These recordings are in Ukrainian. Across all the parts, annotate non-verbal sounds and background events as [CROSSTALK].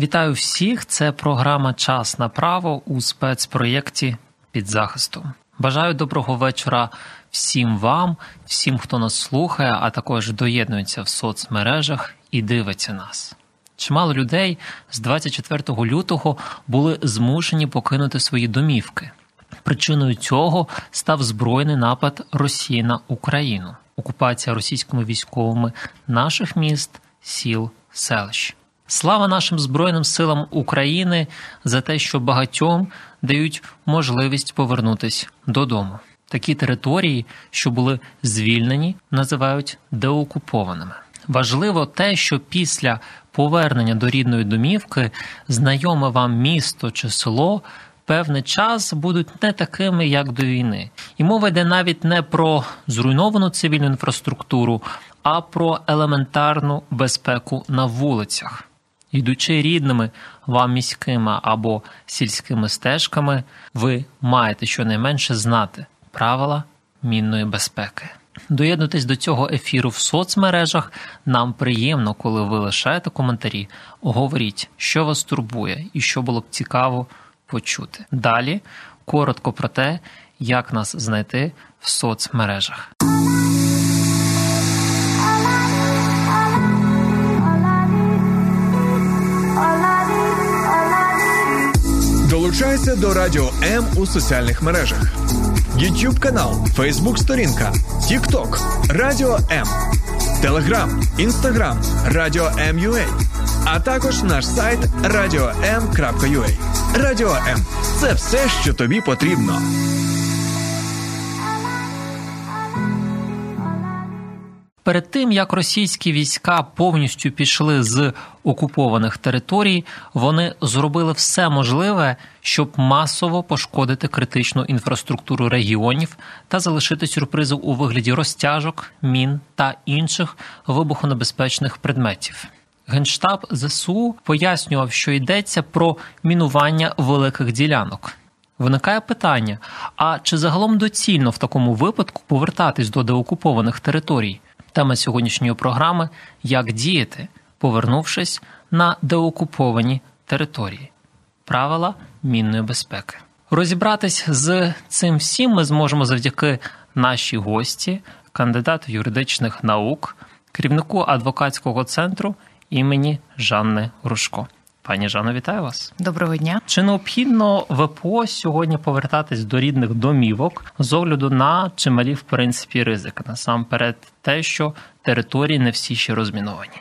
Вітаю всіх! Це програма Час на право у спецпроєкті під захистом. Бажаю доброго вечора всім вам, всім, хто нас слухає, а також доєднується в соцмережах і дивиться нас. Чимало людей з 24 лютого були змушені покинути свої домівки. Причиною цього став збройний напад Росії на Україну, окупація російськими військовими наших міст, сіл, селищ. Слава нашим Збройним силам України за те, що багатьом дають можливість повернутися додому. Такі території, що були звільнені, називають деокупованими. Важливо те, що після повернення до рідної домівки знайоме вам місто чи село певний час будуть не такими, як до війни. І мова йде навіть не про зруйновану цивільну інфраструктуру, а про елементарну безпеку на вулицях. Йдучи рідними вам міськими або сільськими стежками, ви маєте щонайменше знати правила мінної безпеки. Доєднуйтесь до цього ефіру в соцмережах. Нам приємно, коли ви лишаєте коментарі. Говоріть, що вас турбує і що було б цікаво почути. Далі коротко про те, як нас знайти в соцмережах. Долучайся до Радіо М у соціальних мережах: YouTube канал, Facebook сторінка, TikTok, Радіо М, Telegram, Instagram, Радіо М.Ю.А. а також наш сайт radio.m.ua. Радіо М це все, що тобі потрібно. Перед тим як російські війська повністю пішли з окупованих територій, вони зробили все можливе, щоб масово пошкодити критичну інфраструктуру регіонів та залишити сюрпризи у вигляді розтяжок, мін та інших вибухонебезпечних предметів. Генштаб ЗСУ пояснював, що йдеться про мінування великих ділянок. Виникає питання: а чи загалом доцільно в такому випадку повертатись до деокупованих територій? Тема сьогоднішньої програми як діяти, повернувшись на деокуповані території, правила мінної безпеки. Розібратись з цим всім ми зможемо завдяки нашій гості, кандидату юридичних наук, керівнику адвокатського центру імені Жанни Рушко. Пані Жано, вітаю вас. Доброго дня. Чи необхідно ВПО сьогодні повертатись до рідних домівок з огляду на чималі в принципі ризики? Насамперед, те, що території не всі ще розміновані.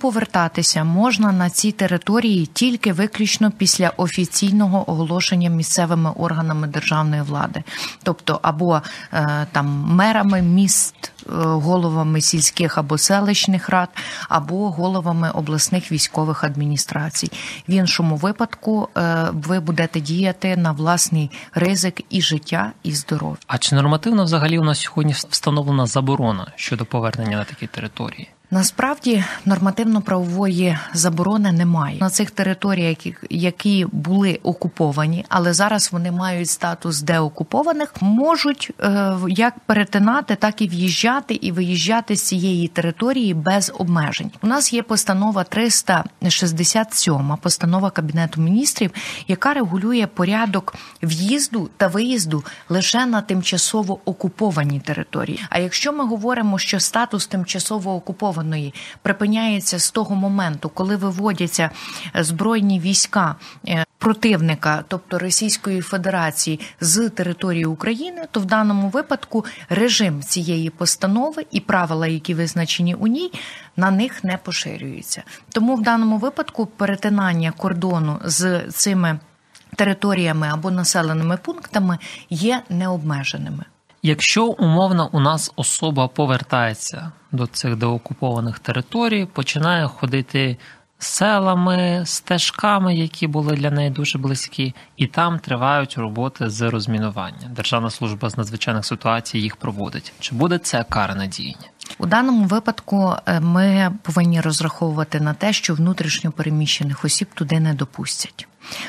Повертатися можна на ці території тільки виключно після офіційного оголошення місцевими органами державної влади, тобто або е, там мерами міст, е, головами сільських або селищних рад, або головами обласних військових адміністрацій. В іншому випадку е, ви будете діяти на власний ризик і життя, і здоров'я. А чи нормативно взагалі у нас сьогодні встановлена заборона щодо повернення на такі території? Насправді нормативно-правової заборони немає на цих територіях, які були окуповані, але зараз вони мають статус деокупованих, можуть е, як перетинати, так і в'їжджати і виїжджати з цієї території без обмежень. У нас є постанова 367, постанова кабінету міністрів, яка регулює порядок в'їзду та виїзду лише на тимчасово окуповані території. А якщо ми говоримо, що статус тимчасово окупованої припиняється з того моменту, коли виводяться збройні війська е, противника, тобто Російської Федерації, з території України, то в даному випадку режим цієї постанови і правила, які визначені у ній, на них не поширюються. Тому в даному випадку перетинання кордону з цими територіями або населеними пунктами є необмеженими. Якщо умовно у нас особа повертається до цих деокупованих територій, починає ходити селами, стежками, які були для неї дуже близькі, і там тривають роботи з розмінування. Державна служба з надзвичайних ситуацій їх проводить. Чи буде це каране діяння? У даному випадку е, ми повинні розраховувати на те, що внутрішньо переміщених осіб туди не допустять.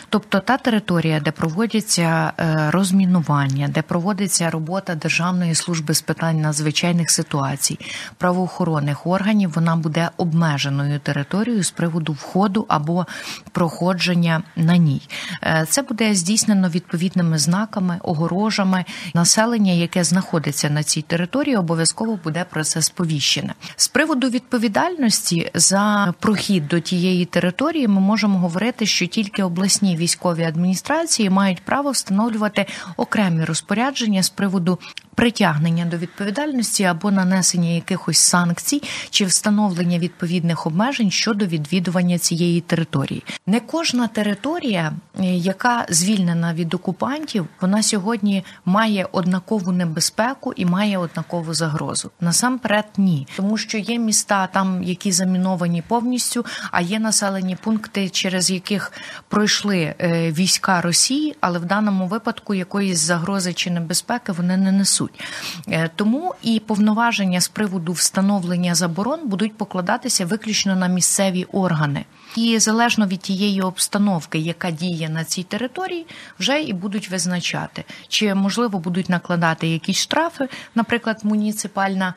Тобто та територія, де проводяться е, розмінування, де проводиться робота Державної служби з питань надзвичайних ситуацій, правоохоронних органів, вона буде обмеженою територією з приводу входу або проходження на ній. Е, це буде здійснено відповідними знаками, огорожами. Населення, яке знаходиться на цій території, обов'язково буде про це сповіщене. З приводу відповідальності за прохід до тієї території, ми можемо говорити, що тільки обласні обласні військові адміністрації мають право встановлювати окремі розпорядження з приводу притягнення до відповідальності або нанесення якихось санкцій чи встановлення відповідних обмежень щодо відвідування цієї території. Не кожна територія, е, яка звільнена від окупантів, вона сьогодні має однакову небезпеку і має однакову загрозу. Насамперед, ні, тому що є міста там, які заміновані повністю, а є населені пункти, через яких пройшли е, війська Росії, але в даному випадку якоїсь загрози чи небезпеки вони не несуть несуть. Е, тому і повноваження з приводу встановлення заборон будуть покладатися виключно на місцеві органи. І залежно від тієї обстановки, яка діє на цій території, вже і будуть визначати, чи можливо будуть накладати якісь штрафи, наприклад, муніципальна.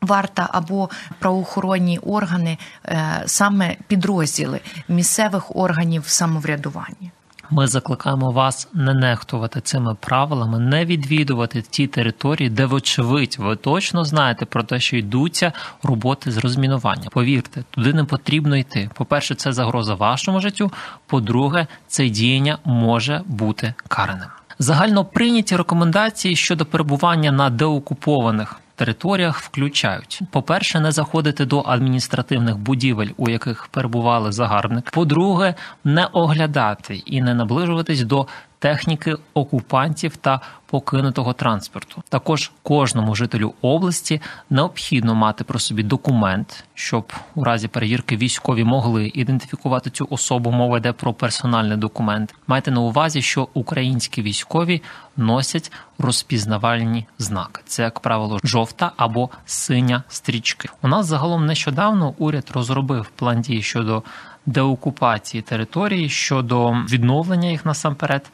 Варта або правоохоронні органи, е, саме підрозділи місцевих органів самоврядування. Ми закликаємо вас не нехтувати цими правилами, не відвідувати ті території, де, вочевидь, ви точно знаєте про те, що йдуться роботи з розмінування. Повірте, туди не потрібно йти. По-перше, це загроза вашому життю. По-друге, це діяння може бути караним. Загально прийняті рекомендації щодо перебування на деокупованих територіях включають: по-перше, не заходити до адміністративних будівель, у яких перебували загарбники. По-друге, не оглядати і не наближуватись до техніки окупантів та покинутого транспорту. Також кожному жителю області необхідно мати про собі документ, щоб у разі перевірки військові могли ідентифікувати цю особу. Мова йде про персональний документ. Майте на увазі, що українські військові носять розпізнавальні знаки. Це, як правило, жовта або синя стрічки. У нас загалом нещодавно уряд розробив план дій щодо деокупації території щодо відновлення їх насамперед.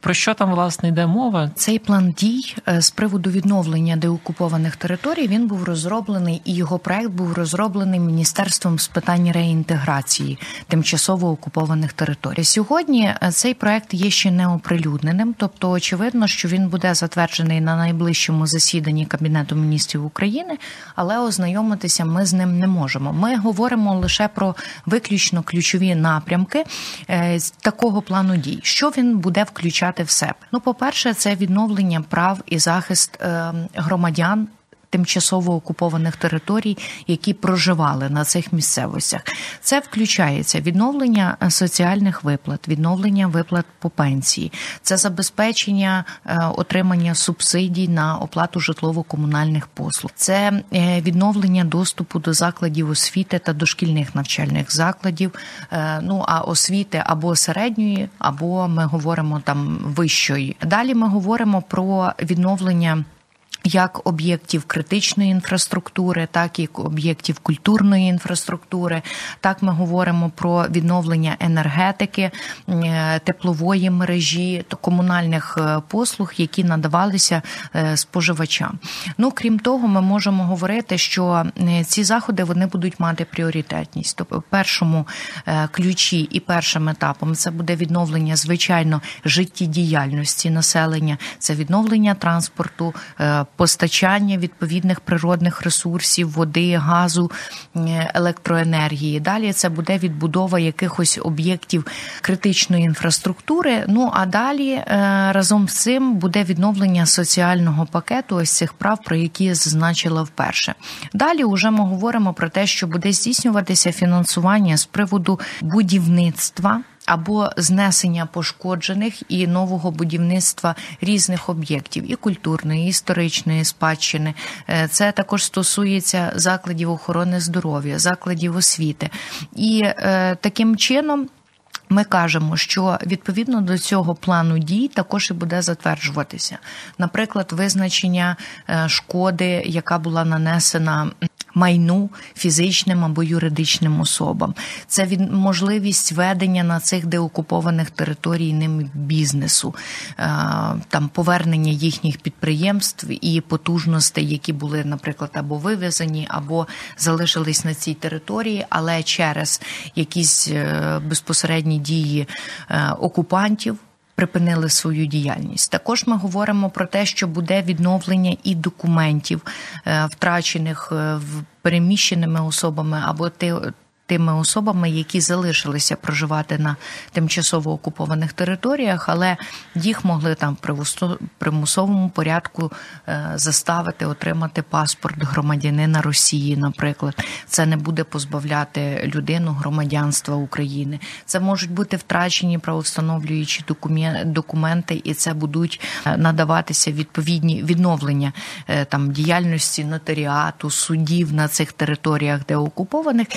Про що там власне йде мова? Цей план дій е, з приводу відновлення деокупованих територій він був розроблений, і його проект був розроблений міністерством з питань реінтеграції тимчасово окупованих територій. Сьогодні е, цей проект є ще не оприлюдненим, тобто очевидно, що він буде затверджений на найближчому засіданні кабінету міністрів України, але ознайомитися ми з ним не можемо. Ми говоримо лише про виключно ключові напрямки е, такого плану дій, що він буде включати включати в себе. Ну, по перше, це відновлення прав і захист е, громадян тимчасово окупованих територій, які проживали на цих місцевостях. Це включається відновлення е, соціальних виплат, відновлення виплат по пенсії, це забезпечення е, отримання субсидій на оплату житлово-комунальних послуг, це е, відновлення доступу до закладів освіти та дошкільних навчальних закладів. Ну а освіти або середньої, або ми говоримо там вищої. Далі ми говоримо про відновлення як об'єктів критичної інфраструктури, так і об'єктів культурної інфраструктури. Так ми говоримо про відновлення енергетики, е, теплової мережі комунальних е, послуг, які надавалися е, споживачам. Ну крім того, ми можемо говорити, що ці заходи вони будуть мати пріоритетність. Тобто, першому ключі і першим етапом це буде відновлення звичайно життєдіяльності населення, це відновлення транспорту постачання відповідних природних ресурсів, води, газу, електроенергії. Далі це буде відбудова якихось об'єктів критичної інфраструктури. Ну а далі е, разом з цим буде відновлення соціального пакету ось цих прав, про які я зазначила вперше. Далі вже ми говоримо про те, що буде здійснюватися фінансування з приводу будівництва або знесення пошкоджених і нового будівництва різних об'єктів і культурної, і історичної спадщини. Е, це також стосується закладів охорони здоров'я, закладів освіти. І е, таким чином. Ми кажемо, що відповідно до цього плану дій також і буде затверджуватися, наприклад, визначення е, шкоди, яка була нанесена майну фізичним або юридичним особам. Це від можливість ведення на цих деокупованих територій ним бізнесу, е, там повернення їхніх підприємств і потужностей, які були, наприклад, або вивезені, або залишились на цій території, але через якісь е, безпосередні дії е, окупантів припинили свою діяльність. Також ми говоримо про те, що буде відновлення і документів, е, втрачених в. переміщеними особами або тими особами, які залишилися проживати на тимчасово окупованих територіях, але їх могли там в примусовому порядку е, заставити отримати паспорт громадянина Росії. Наприклад, це не буде позбавляти людину громадянства України. Це можуть бути втрачені правовстановлюючі документи, і це будуть е, надаватися відповідні відновлення е, там діяльності нотаріату, судів на цих територіях, де окупованих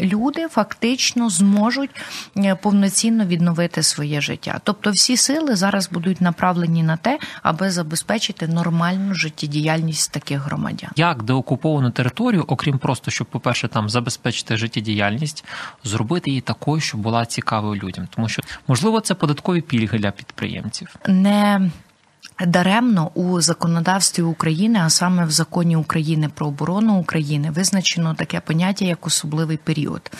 люди люди фактично зможуть е, повноцінно відновити своє життя. Тобто, всі сили зараз будуть направлені на те, аби забезпечити нормальну життєдіяльність таких громадян. Як деокуповану територію, окрім просто щоб, по перше, там забезпечити життєдіяльність, зробити її такою, щоб була цікавою людям, тому що можливо це податкові пільги для підприємців. Не Даремно у законодавстві України, а саме в законі України про оборону України, визначено таке поняття як особливий період.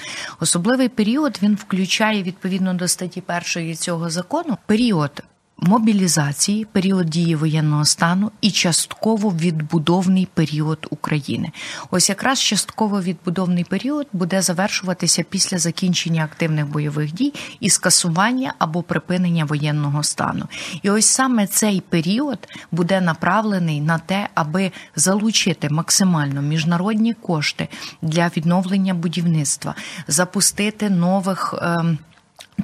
Особливий період він включає відповідно до статті першої цього закону період мобілізації, період дії воєнного стану і частково відбудовний період України. Ось якраз частково відбудовний період буде завершуватися після закінчення активних бойових дій і скасування або припинення воєнного стану. І ось саме цей період буде направлений на те, аби залучити максимально міжнародні кошти для відновлення будівництва, запустити нових. Е-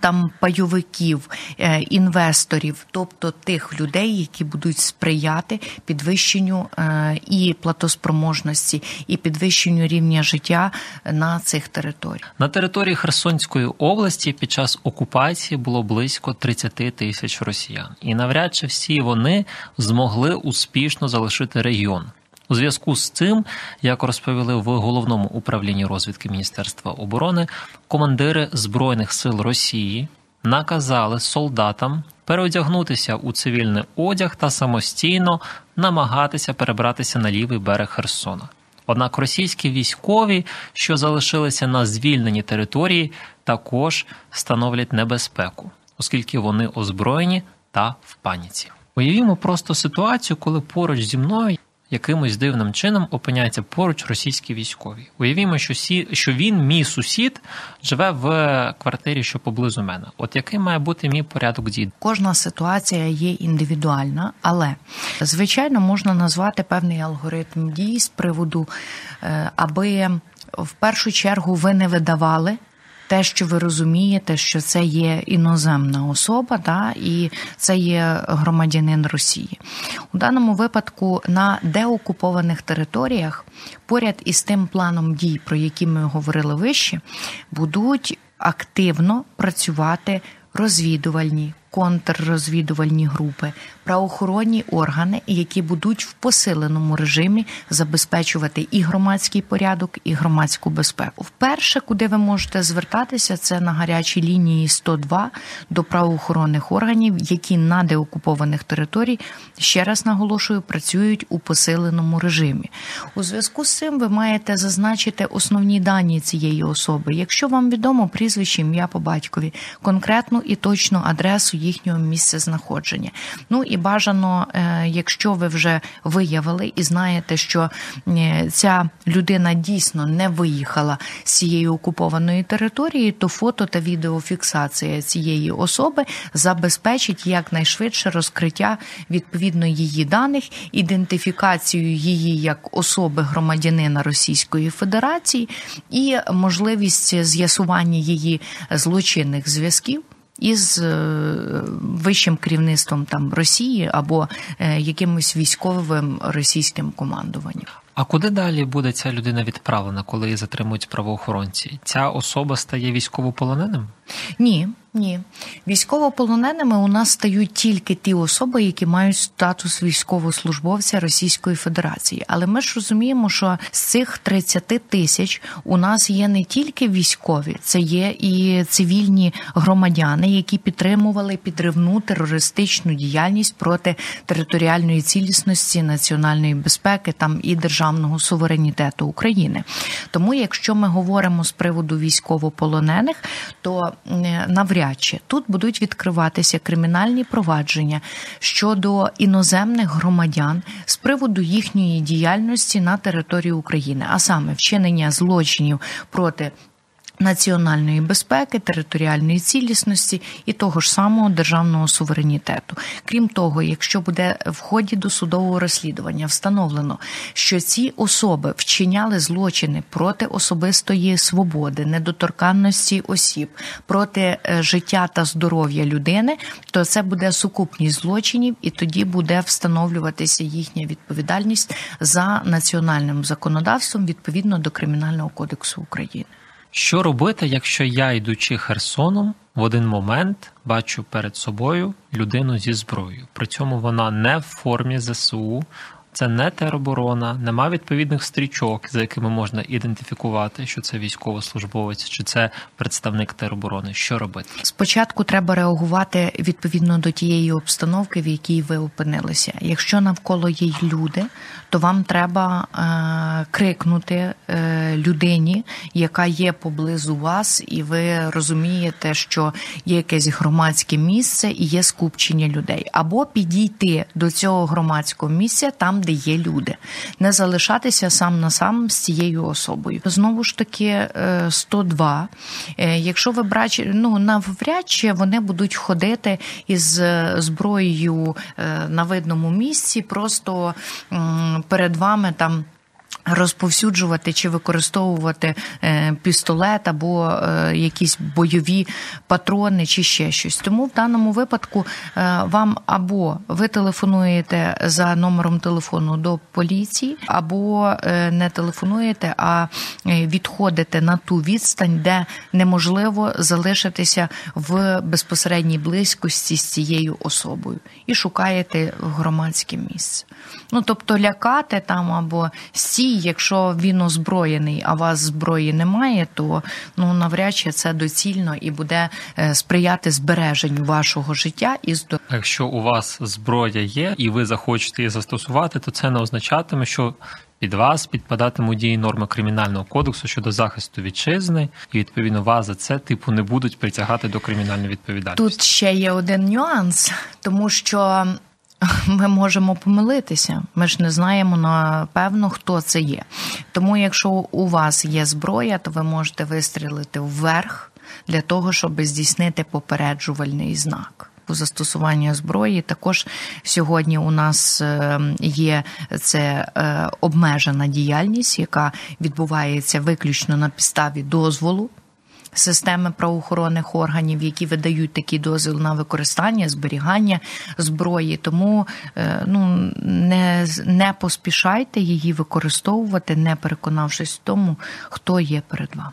там пайовиків, е, інвесторів, тобто тих людей, які будуть сприяти підвищенню е, і платоспроможності, і підвищенню рівня життя на цих територіях. На території Херсонської області під час окупації було близько 30 тисяч росіян, і навряд чи всі вони змогли успішно залишити регіон. У зв'язку з цим, як розповіли в головному управлінні розвідки Міністерства оборони, командири збройних сил Росії наказали солдатам переодягнутися у цивільний одяг та самостійно намагатися перебратися на лівий берег Херсона. Однак російські військові, що залишилися на звільненій території, також становлять небезпеку, оскільки вони озброєні та в паніці. Уявімо просто ситуацію, коли поруч зі мною якимось дивним чином опиняється поруч російські військові. Уявімо, що сі, що він, мій сусід, живе в квартирі, що поблизу мене. От який має бути мій порядок дій? Кожна ситуація є індивідуальна, але звичайно можна назвати певний алгоритм дій з приводу, е, аби в першу чергу ви не видавали те, що ви розумієте, що це є іноземна особа, да, і це є громадянин Росії. У даному випадку на деокупованих територіях, поряд із тим планом дій, про які ми говорили вище, будуть активно працювати розвідувальні контррозвідувальні групи, правоохоронні органи, які будуть в посиленому режимі забезпечувати і громадський порядок, і громадську безпеку. Вперше, куди ви можете звертатися, це на гарячій лінії 102 до правоохоронних органів, які на деокупованих територій ще раз наголошую, працюють у посиленому режимі. У зв'язку з цим ви маєте зазначити основні дані цієї особи. Якщо вам відомо прізвище, ім'я по батькові, конкретну і точну адресу їхнього місця знаходження. Ну і бажано, е, якщо ви вже виявили і знаєте, що е, ця людина дійсно не виїхала з цієї окупованої території, то фото та відеофіксація цієї особи забезпечить якнайшвидше розкриття відповідно її даних, ідентифікацію її як особи громадянина Російської Федерації і можливість з'ясування її злочинних зв'язків із вищим керівництвом там Росії або якимось військовим російським командуванням. А куди далі буде ця людина відправлена, коли її затримують правоохоронці? Ця особа стає військовополоненим? Ні, ні. Військовополоненими у нас стають тільки ті особи, які мають статус військовослужбовця Російської Федерації. Але ми ж розуміємо, що з цих 30 тисяч у нас є не тільки військові, це є і цивільні громадяни, які підтримували підривну терористичну діяльність проти територіальної цілісності, національної безпеки там і державного суверенітету України. Тому, якщо ми говоримо з приводу військовополонених, то навряд чи тут будуть відкриватися кримінальні провадження щодо іноземних громадян з приводу їхньої діяльності на території України, а саме вчинення злочинів проти національної безпеки, територіальної цілісності і того ж самого державного суверенітету. Крім того, якщо буде в ході досудового розслідування встановлено, що ці особи вчиняли злочини проти особистої свободи, недоторканності осіб, проти е, життя та здоров'я людини, то це буде сукупність злочинів, і тоді буде встановлюватися їхня відповідальність за національним законодавством відповідно до кримінального кодексу України. Що робити, якщо я, йдучи Херсоном, в один момент бачу перед собою людину зі зброєю? При цьому вона не в формі ЗСУ, це не тероборона, нема відповідних стрічок, за якими можна ідентифікувати, що це військовослужбовець, чи це представник тероборони. Що робити? Спочатку треба реагувати відповідно до тієї обстановки, в якій ви опинилися. Якщо навколо є люди, то вам треба е, крикнути е, людині, яка є поблизу вас, і ви розумієте, що є якесь громадське місце і є скупчення людей, або підійти до цього громадського місця там де є люди, не залишатися сам на сам з цією особою. Знову ж таки, 102. Е, е, якщо ви брачі, ну навряд чи вони будуть ходити із е, зброєю на видному місці, просто перед вами там розповсюджувати чи використовувати е, пістолет або е, якісь бойові патрони, чи ще щось. Тому в даному випадку е, вам або ви телефонуєте за номером телефону до поліції, або не телефонуєте, а відходите на ту відстань, де неможливо залишитися в безпосередній близькості з цією особою, і шукаєте громадське місце. Ну тобто лякати там або стій якщо він озброєний, а вас зброї немає, то ну навряд чи це доцільно і буде е, сприяти збереженню вашого життя і здоров'я. Якщо у вас зброя є і ви захочете її застосувати, то це не означатиме, що під вас підпадатимуть дії норми кримінального кодексу щодо захисту вітчизни, і відповідно вас за це типу не будуть притягати до кримінальної відповідальності. Тут ще є один нюанс, тому що [LAUGHS] ми можемо помилитися. Ми ж не знаємо напевно, хто це є. Тому, якщо у вас є зброя, то ви можете вистрілити вверх для того, щоб здійснити попереджувальний знак. У застосування зброї також сьогодні у нас е, є це е, обмежена діяльність, яка відбувається виключно на підставі дозволу системи правоохоронних органів, які видають такі дозвіл на використання, зберігання зброї. Тому е, ну не, не поспішайте її використовувати, не переконавшись в тому, хто є перед вами.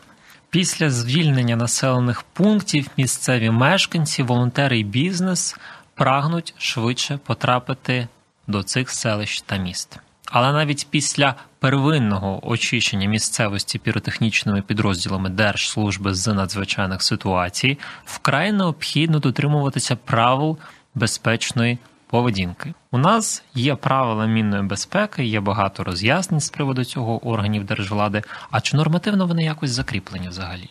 Після звільнення населених пунктів місцеві мешканці, волонтери і бізнес прагнуть швидше потрапити до цих селищ та міст. Але навіть після первинного очищення місцевості піротехнічними підрозділами Держслужби з надзвичайних ситуацій вкрай необхідно дотримуватися правил безпечної поведінки. У нас є правила мінної безпеки, є багато роз'яснень з приводу цього органів держвлади. А чи нормативно вони якось закріплені взагалі?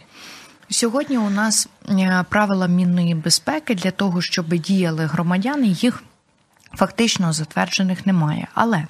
Сьогодні у нас е, правила мінної безпеки для того, щоб діяли громадяни, їх Фактично затверджених немає, але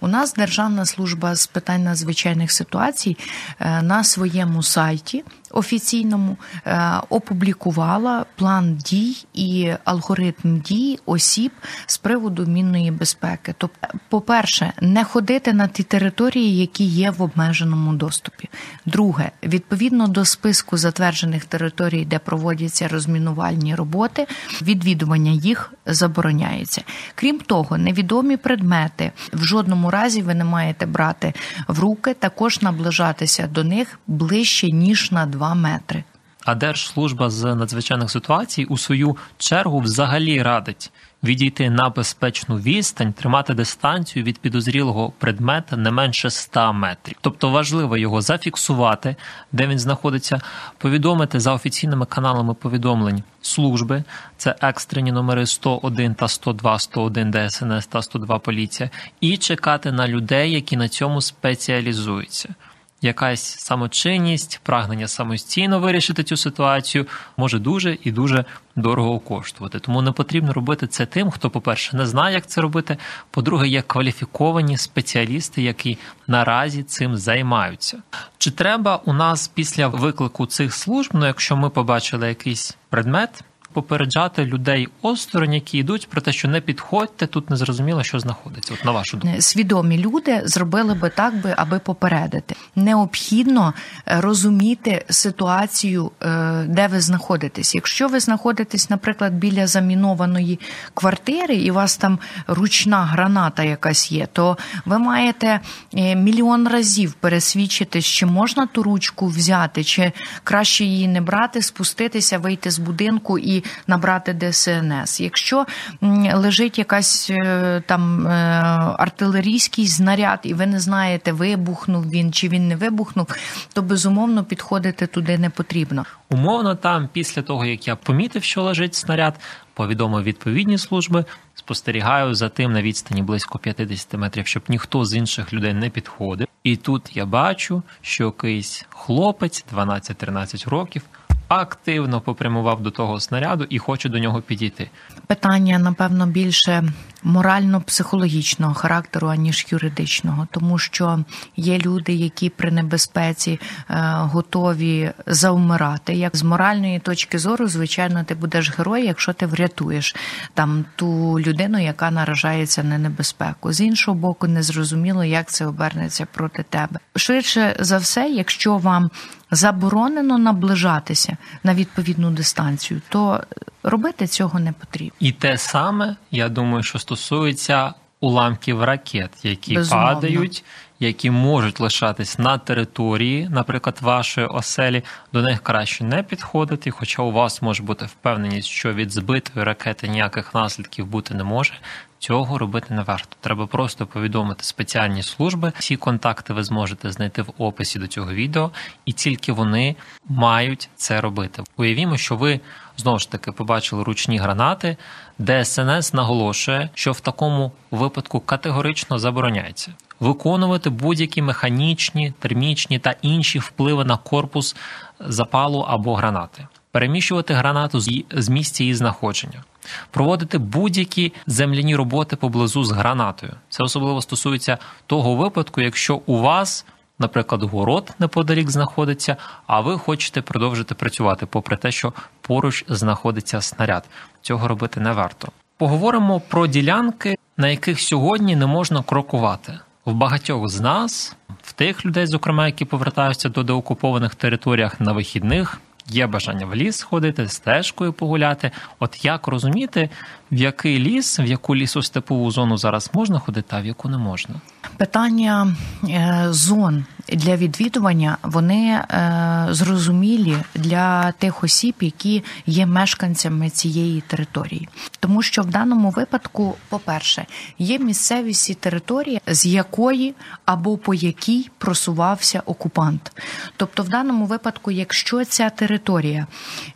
у нас Державна служба з питань надзвичайних ситуацій е, на своєму сайті офіційному е, опублікувала план дій і алгоритм дій осіб з приводу мінної безпеки. Тобто, по-перше, не ходити на ті території, які є в обмеженому доступі. Друге, відповідно до списку затверджених територій, де проводяться розмінувальні роботи, відвідування їх забороняється. Крім того, невідомі предмети в жодному разі ви не маєте брати в руки, також наближатися до них ближче ніж на 2 метри. А Держслужба з надзвичайних ситуацій у свою чергу взагалі радить відійти на безпечну відстань, тримати дистанцію від підозрілого предмета не менше 100 метрів. Тобто важливо його зафіксувати, де він знаходиться, повідомити за офіційними каналами повідомлень служби, це екстрені номери 101 та 102, 101 ДСНС та 102 поліція, і чекати на людей, які на цьому спеціалізуються якась самочинність, прагнення самостійно вирішити цю ситуацію може дуже і дуже дорого коштувати. Тому не потрібно робити це тим, хто, по-перше, не знає, як це робити. По-друге, є кваліфіковані спеціалісти, які наразі цим займаються. Чи треба у нас після виклику цих служб, ну якщо ми побачили якийсь предмет? Попереджати людей осторонь, які йдуть про те, що не підходьте, тут не зрозуміло, що знаходиться. От на вашу думку. свідомі люди зробили би так, би аби попередити. Необхідно е, розуміти ситуацію, е, де ви знаходитесь. Якщо ви знаходитесь, наприклад, біля замінованої квартири, і у вас там ручна граната якась є, то ви маєте е, мільйон разів пересвідчити, чи можна ту ручку взяти, чи краще її не брати, спуститися, вийти з будинку і набрати ДСНС. Якщо лежить якась е, там е, артилерійський знаряд, і ви не знаєте, вибухнув він чи він не вибухнув, то безумовно підходити туди не потрібно. Умовно, там після того як я помітив, що лежить снаряд, повідомив відповідні служби. Спостерігаю за тим на відстані близько 50 метрів, щоб ніхто з інших людей не підходив. І тут я бачу, що якийсь хлопець 12-13 років активно попрямував до того снаряду і хоче до нього підійти. Питання, напевно, більше морально-психологічного характеру, аніж юридичного, тому що є люди, які при небезпеці е, готові завмирати. Як з моральної точки зору, звичайно, ти будеш герой, якщо ти врятуєш там ту людину, яка наражається на небезпеку. З іншого боку, незрозуміло, як це обернеться проти тебе. Швидше за все, якщо вам заборонено наближатися на відповідну дистанцію, то робити цього не потрібно. І те саме я думаю, що стосується уламків ракет, які Безумовно. падають, які можуть лишатись на території, наприклад, вашої оселі, до них краще не підходити, хоча у вас може бути впевненість, що від збитої ракети ніяких наслідків бути не може. Цього робити не варто. Треба просто повідомити спеціальні служби. Всі контакти ви зможете знайти в описі до цього відео, і тільки вони мають це робити. Уявімо, що ви знову ж таки побачили ручні гранати, ДСНС наголошує, що в такому випадку категорично забороняється виконувати будь-які механічні, термічні та інші впливи на корпус запалу або гранати, переміщувати гранату з місця її знаходження. Проводити будь-які земляні роботи поблизу з гранатою. Це особливо стосується того випадку, якщо у вас, наприклад, город неподалік знаходиться, а ви хочете продовжити працювати, попри те, що поруч знаходиться снаряд. Цього робити не варто. Поговоримо про ділянки, на яких сьогодні не можна крокувати в багатьох з нас, в тих людей, зокрема, які повертаються до деокупованих територіях на вихідних, є бажання в ліс ходити, стежкою погуляти. От як розуміти, в який ліс, в яку лісостепову зону зараз можна ходити, а в яку не можна? Питання е, зон для відвідування вони е, зрозумілі для тих осіб, які є мешканцями цієї території, тому що в даному випадку, по-перше, є місцевість і територія, з якої або по якій просувався окупант. Тобто, в даному випадку, якщо ця територія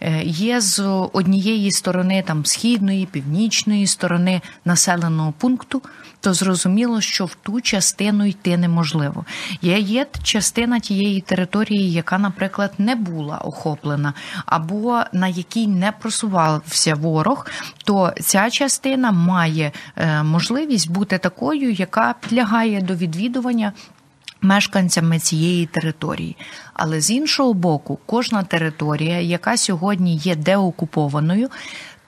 е, є з однієї сторони, там східної, північної сторони населеного пункту, то зрозуміло, що в ту частину йти неможливо. Є, є частина тієї території, яка, наприклад, не була охоплена, або на якій не просувався ворог, то ця частина має е, можливість бути такою, яка підлягає до відвідування мешканцями цієї території. Але з іншого боку, кожна територія, яка сьогодні є деокупованою,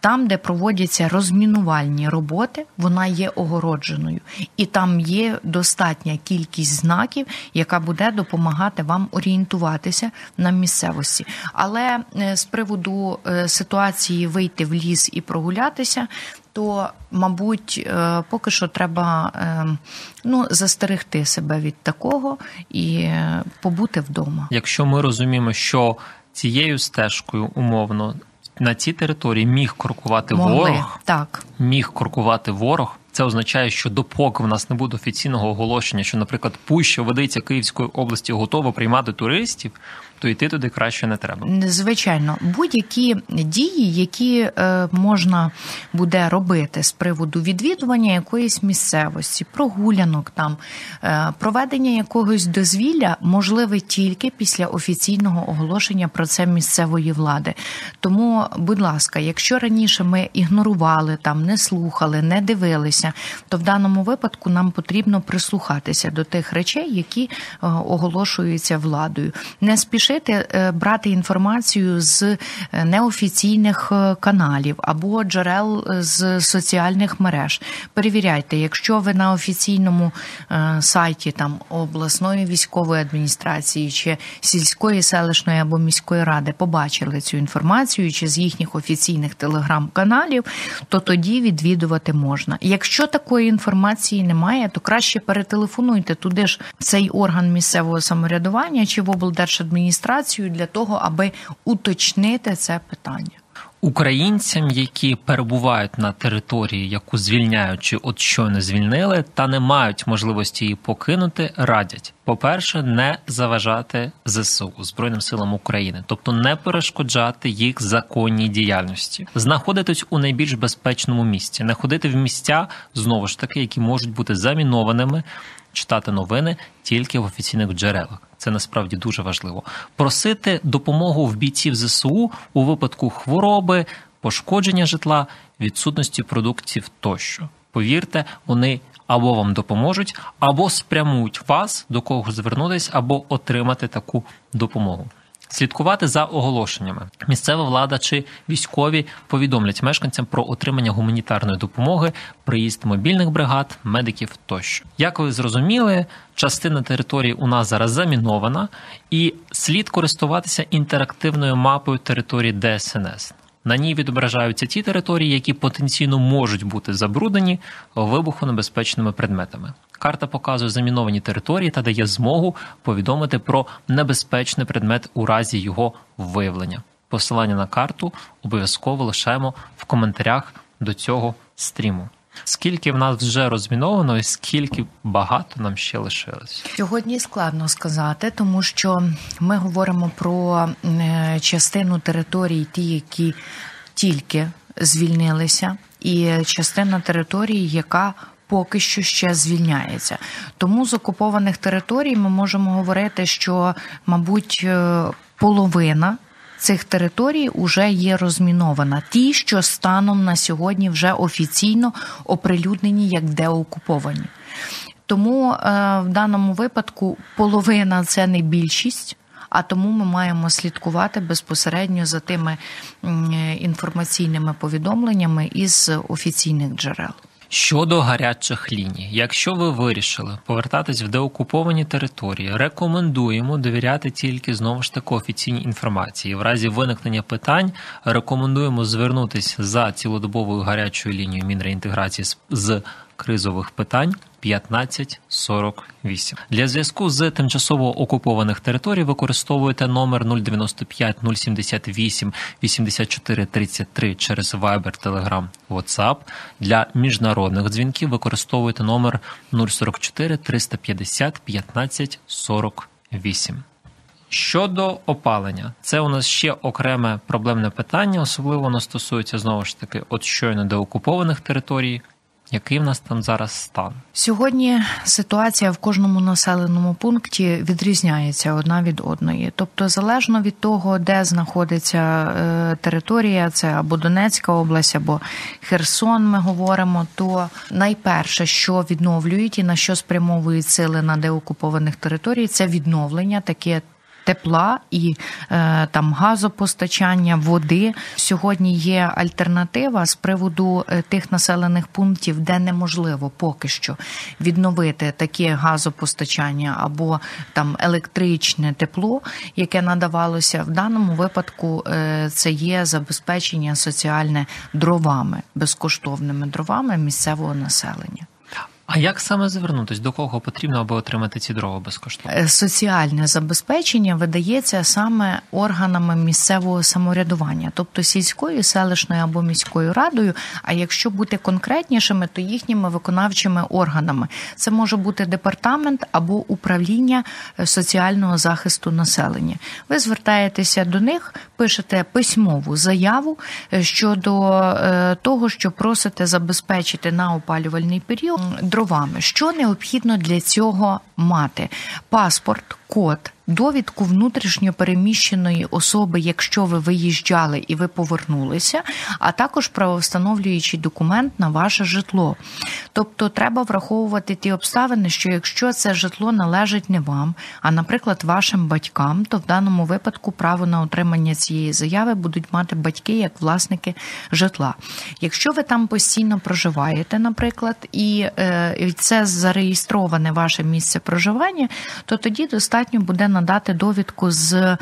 там, де проводяться розмінувальні роботи, вона є огородженою, і там є достатня кількість знаків, яка буде допомагати вам орієнтуватися на місцевості. Але е, з приводу е, ситуації вийти в ліс і прогулятися. То, мабуть, е, поки що треба ну, застерегти себе від такого і побути вдома. Якщо ми розуміємо, що цією стежкою умовно на цій території міг крокувати Могли, ворог, так міг крокувати ворог. Це означає, що допоки в нас не буде офіційного оголошення, що, наприклад, Пуща Водиця Київської області готова приймати туристів, то йти туди краще не треба. Звичайно, будь-які дії, які е, можна буде робити з приводу відвідування якоїсь місцевості, прогулянок там, е, проведення якогось дозвілля, можливе тільки після офіційного оголошення про це місцевої влади. Тому, будь ласка, якщо раніше ми ігнорували там, не слухали, не дивилися, то в даному випадку нам потрібно прислухатися до тих речей, які е, оголошуються владою. Не спішити спішити е, брати інформацію з е, неофіційних е, каналів або джерел з соціальних мереж. Перевіряйте, якщо ви на офіційному сайті там обласної військової адміністрації чи сільської селищної або міської ради побачили цю інформацію чи з їхніх офіційних телеграм-каналів, то тоді відвідувати можна. Якщо такої інформації немає, то краще перетелефонуйте туди ж цей орган місцевого самоврядування чи в облдержадміністрації адміністрацію для того, аби уточнити це питання. Українцям, які перебувають на території, яку звільняють чи от щойно звільнили, та не мають можливості її покинути, радять по-перше, не заважати ЗСУ Збройним силам України, тобто не перешкоджати їх законній діяльності, знаходитись у найбільш безпечному місці, не ходити в місця знову ж таки, які можуть бути замінованими, читати новини тільки в офіційних джерелах. Це насправді дуже важливо. Просити допомогу в бійців ЗСУ у випадку хвороби, пошкодження житла, відсутності продуктів тощо. Повірте, вони або вам допоможуть, або спрямують вас до кого звернутися, або отримати таку допомогу слідкувати за оголошеннями. Місцева влада чи військові повідомлять мешканцям про отримання гуманітарної допомоги, приїзд мобільних бригад, медиків тощо. Як ви зрозуміли, частина території у нас зараз замінована, і слід користуватися інтерактивною мапою території ДСНС. На ній відображаються ті території, які потенційно можуть бути забруднені вибухонебезпечними предметами. Карта показує заміновані території та дає змогу повідомити про небезпечний предмет у разі його виявлення. Посилання на карту обов'язково лишаємо в коментарях до цього стріму. Скільки в нас вже розміновано, і скільки багато нам ще лишилось сьогодні? Складно сказати, тому що ми говоримо про е, частину територій, ті, які тільки звільнилися, і частина території, яка поки що ще звільняється. Тому з окупованих територій ми можемо говорити, що, мабуть, е, половина. Цих територій вже є розмінована. Ті, що станом на сьогодні вже офіційно оприлюднені як деокуповані. Тому е, в даному випадку половина це не більшість, а тому ми маємо слідкувати безпосередньо за тими інформаційними повідомленнями із офіційних джерел. Щодо гарячих ліній, якщо ви вирішили повертатись в деокуповані території, рекомендуємо довіряти тільки знову ж таки офіційній інформації. В разі виникнення питань рекомендуємо звернутися за цілодобовою гарячою лінією мінреінтеграції з кризових питань 1548. Для зв'язку з тимчасово окупованих територій використовуєте номер 095 078 84 33 через Viber, Telegram, WhatsApp. Для міжнародних дзвінків використовуєте номер 044 350 15 48. Щодо опалення, це у нас ще окреме проблемне питання, особливо воно стосується знову ж таки от щойно деокупованих територій Який в нас там зараз стан? Сьогодні ситуація в кожному населеному пункті відрізняється одна від одної. Тобто, залежно від того, де знаходиться е, територія, це або Донецька область, або Херсон, ми говоримо, то найперше, що відновлюють і на що спрямовують сили на деокупованих територій, це відновлення таке тепла і е, там газопостачання, води. Сьогодні є альтернатива з приводу е, тих населених пунктів, де неможливо поки що відновити таке газопостачання або там електричне тепло, яке надавалося в даному випадку. Е, це є забезпечення соціальне дровами, безкоштовними дровами місцевого населення. А як саме звернутися? До кого потрібно, аби отримати ці дрова безкоштовно? Е, соціальне забезпечення видається саме органами місцевого самоврядування, тобто сільською, селищною або міською радою. А якщо бути конкретнішими, то їхніми виконавчими органами це може бути департамент або управління е, соціального захисту населення. Ви звертаєтеся до них, пишете письмову заяву е, щодо того, що просите забезпечити на опалювальний період дровами. Що необхідно для цього мати? Паспорт, код довідку внутрішньо переміщеної особи, якщо ви виїжджали і ви повернулися, а також правовстановлюючий документ на ваше житло. Тобто треба враховувати ті обставини, що якщо це житло належить не вам, а, наприклад, вашим батькам, то в даному випадку право на отримання цієї заяви будуть мати батьки як власники житла. Якщо ви там постійно проживаєте, наприклад, і е, це зареєстроване ваше місце проживання, то тоді достатньо буде надати довідку з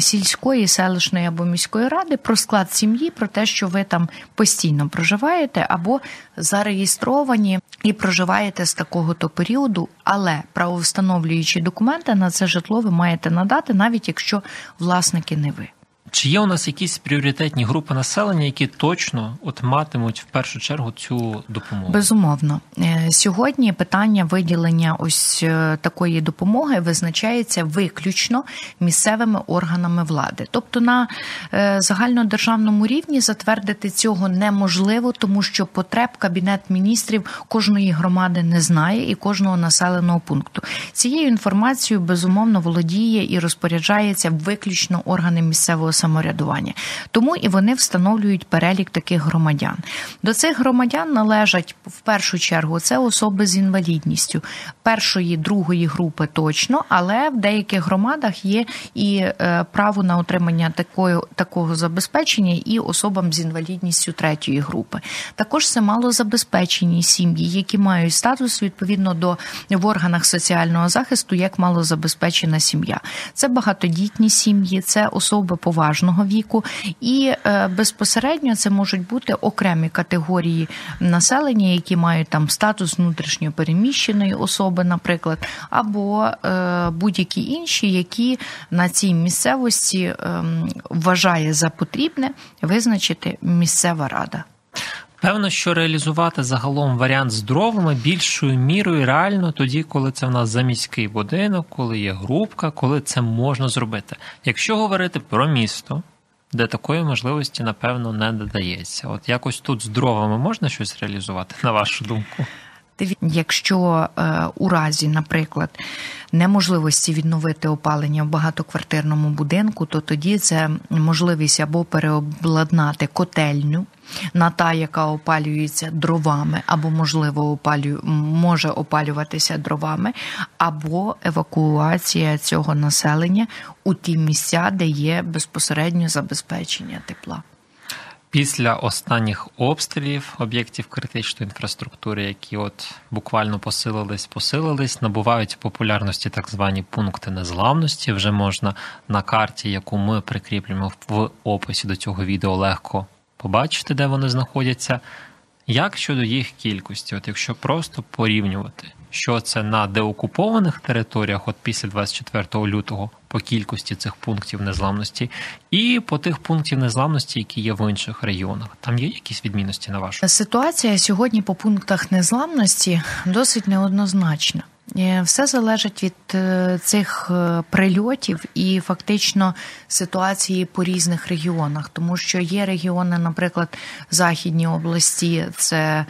сільської, селищної або міської ради про склад сім'ї, про те, що ви там постійно проживаєте, або зареєстровані і проживаєте з такого то періоду, але правовстановлюючі документи на це житло ви маєте надати, навіть якщо власники не ви. Чи є у нас якісь пріоритетні групи населення, які точно от матимуть в першу чергу цю допомогу? Безумовно, е, сьогодні питання виділення ось е, такої допомоги визначається виключно місцевими органами влади, тобто на е, загальнодержавному рівні затвердити цього неможливо, тому що потреб кабінет міністрів кожної громади не знає і кожного населеного пункту. Цією інформацією безумовно володіє і розпоряджається виключно органи місцевого самоврядування самоврядування. Тому і вони встановлюють перелік таких громадян. До цих громадян належать в першу чергу це особи з інвалідністю першої, другої групи точно, але в деяких громадах є і е, право на отримання такої, такого забезпечення і особам з інвалідністю третьої групи. Також це малозабезпечені сім'ї, які мають статус відповідно до в органах соціального захисту як малозабезпечена сім'я. Це багатодітні сім'ї, це особи поважні поважного віку, і е, безпосередньо це можуть бути окремі категорії населення, які мають там статус внутрішньо переміщеної особи, наприклад, або е, будь-які інші, які на цій місцевості ем, вважає за потрібне визначити місцева рада. Певно, що реалізувати загалом варіант з дровами більшою мірою реально тоді, коли це в нас заміський будинок, коли є групка, коли це можна зробити. Якщо говорити про місто, де такої можливості, напевно, не додається. От якось тут з дровами можна щось реалізувати, на вашу думку? Якщо е, у разі, наприклад, неможливості відновити опалення в багатоквартирному будинку, то тоді це можливість або переобладнати котельню на та, яка опалюється дровами, або, можливо, опалює, може опалюватися дровами, або евакуація цього населення у ті місця, де є безпосередньо забезпечення тепла. Після останніх обстрілів об'єктів критичної інфраструктури, які от буквально посилились, посилились, набувають популярності так звані пункти незламності. Вже можна на карті, яку ми прикріплюємо в описі до цього відео, легко побачити, де вони знаходяться. Як щодо їх кількості, от якщо просто порівнювати, що це на деокупованих територіях, от після 24 лютого, по кількості цих пунктів незламності, і по тих пунктів незламності, які є в інших регіонах. там є якісь відмінності на вашу ситуація сьогодні по пунктах незламності досить неоднозначна. Е, все залежить від е, цих е, прильотів і фактично ситуації по різних регіонах, тому що є регіони, наприклад, західні області, це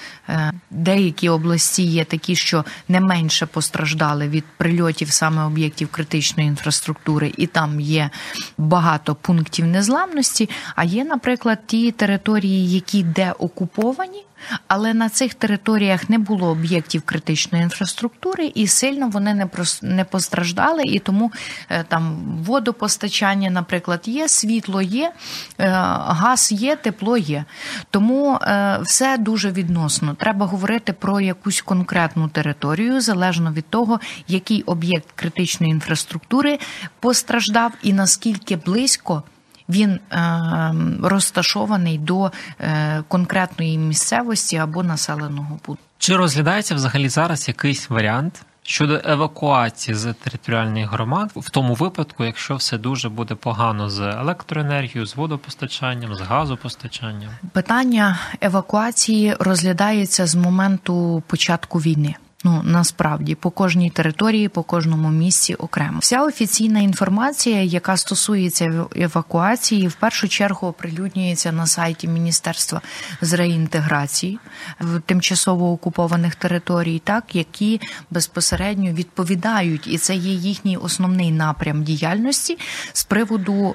деякі області є такі, що не менше постраждали від прильотів саме об'єктів критичної інфраструктури, і там є багато пунктів незламності. А є, наприклад, ті території, які де окуповані але на цих територіях не було об'єктів критичної інфраструктури, і сильно вони не не постраждали. І тому е, там водопостачання, наприклад, є, світло є, е, газ є, тепло є. Тому е, все дуже відносно. Треба говорити про якусь конкретну територію, залежно від того, який об'єкт критичної інфраструктури постраждав і наскільки близько він е, розташований до е, конкретної місцевості або населеного пункту. Чи розглядається взагалі зараз якийсь варіант? Щодо евакуації з територіальних громад, в тому випадку, якщо все дуже буде погано з електроенергією, з водопостачанням, з газопостачанням, питання евакуації розглядається з моменту початку війни. Ну насправді по кожній території, по кожному місці окремо. Вся офіційна інформація, яка стосується евакуації, в першу чергу оприлюднюється на сайті Міністерства з реінтеграції в тимчасово окупованих територій, так які безпосередньо відповідають, і це є їхній основний напрям діяльності з приводу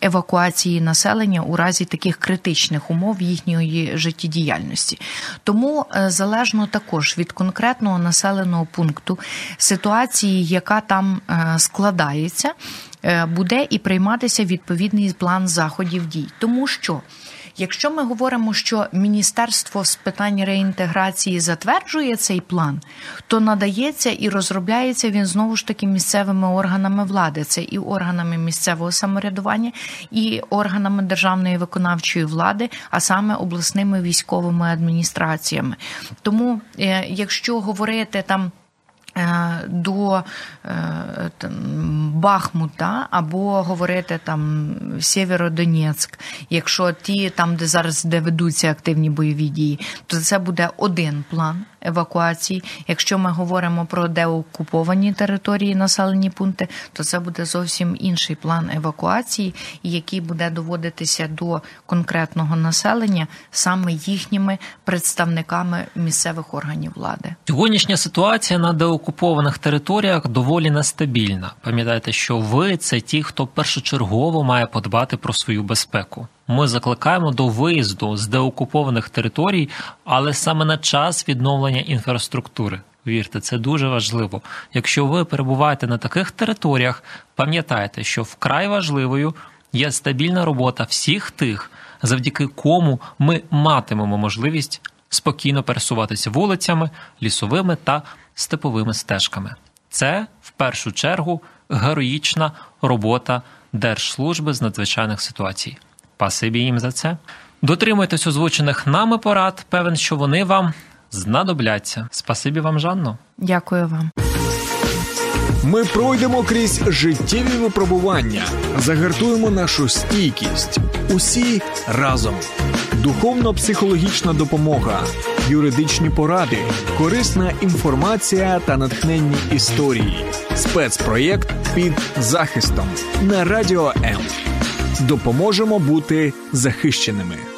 евакуації населення у разі таких критичних умов їхньої життєдіяльності. Тому е, залежно також від конкретного населеного пункту, ситуації, яка там е, складається, е, буде і прийматися відповідний план заходів дій, тому що. Якщо ми говоримо, що Міністерство з питань реінтеграції затверджує цей план, то надається і розробляється він знову ж таки місцевими органами влади. Це і органами місцевого самоврядування, і органами державної виконавчої влади, а саме обласними військовими адміністраціями. Тому, е, якщо говорити там. Е, до е, Бахмута або говорити там Сєвєродонецьк, якщо ті там, де зараз де ведуться активні бойові дії, то це буде один план евакуації. Якщо ми говоримо про деокуповані території, населені пункти, то це буде зовсім інший план евакуації, який буде доводитися до конкретного населення саме їхніми представниками місцевих органів влади. Сьогоднішня ситуація на деокупованих територіях доволі нестабільна. Пам'ятайте, що ви це ті, хто першочергово має подбати про свою безпеку. Ми закликаємо до виїзду з деокупованих територій, але саме на час відновлення інфраструктури. Вірте, це дуже важливо. Якщо ви перебуваєте на таких територіях, пам'ятайте, що вкрай важливою є стабільна робота всіх тих, завдяки кому ми матимемо можливість спокійно пересуватися вулицями, лісовими та степовими стежками. Це в першу чергу героїчна робота Держслужби з надзвичайних ситуацій. Спасибі їм за це. Дотримуйтесь озвучених нами порад. Певен, що вони вам знадобляться. Спасибі вам, Жанно. Дякую вам. Ми пройдемо крізь життєві випробування, загартуємо нашу стійкість. Усі разом. Духовно-психологічна допомога, юридичні поради, корисна інформація та натхненні історії. Спецпроєкт під захистом на радіо М допоможемо бути захищеними.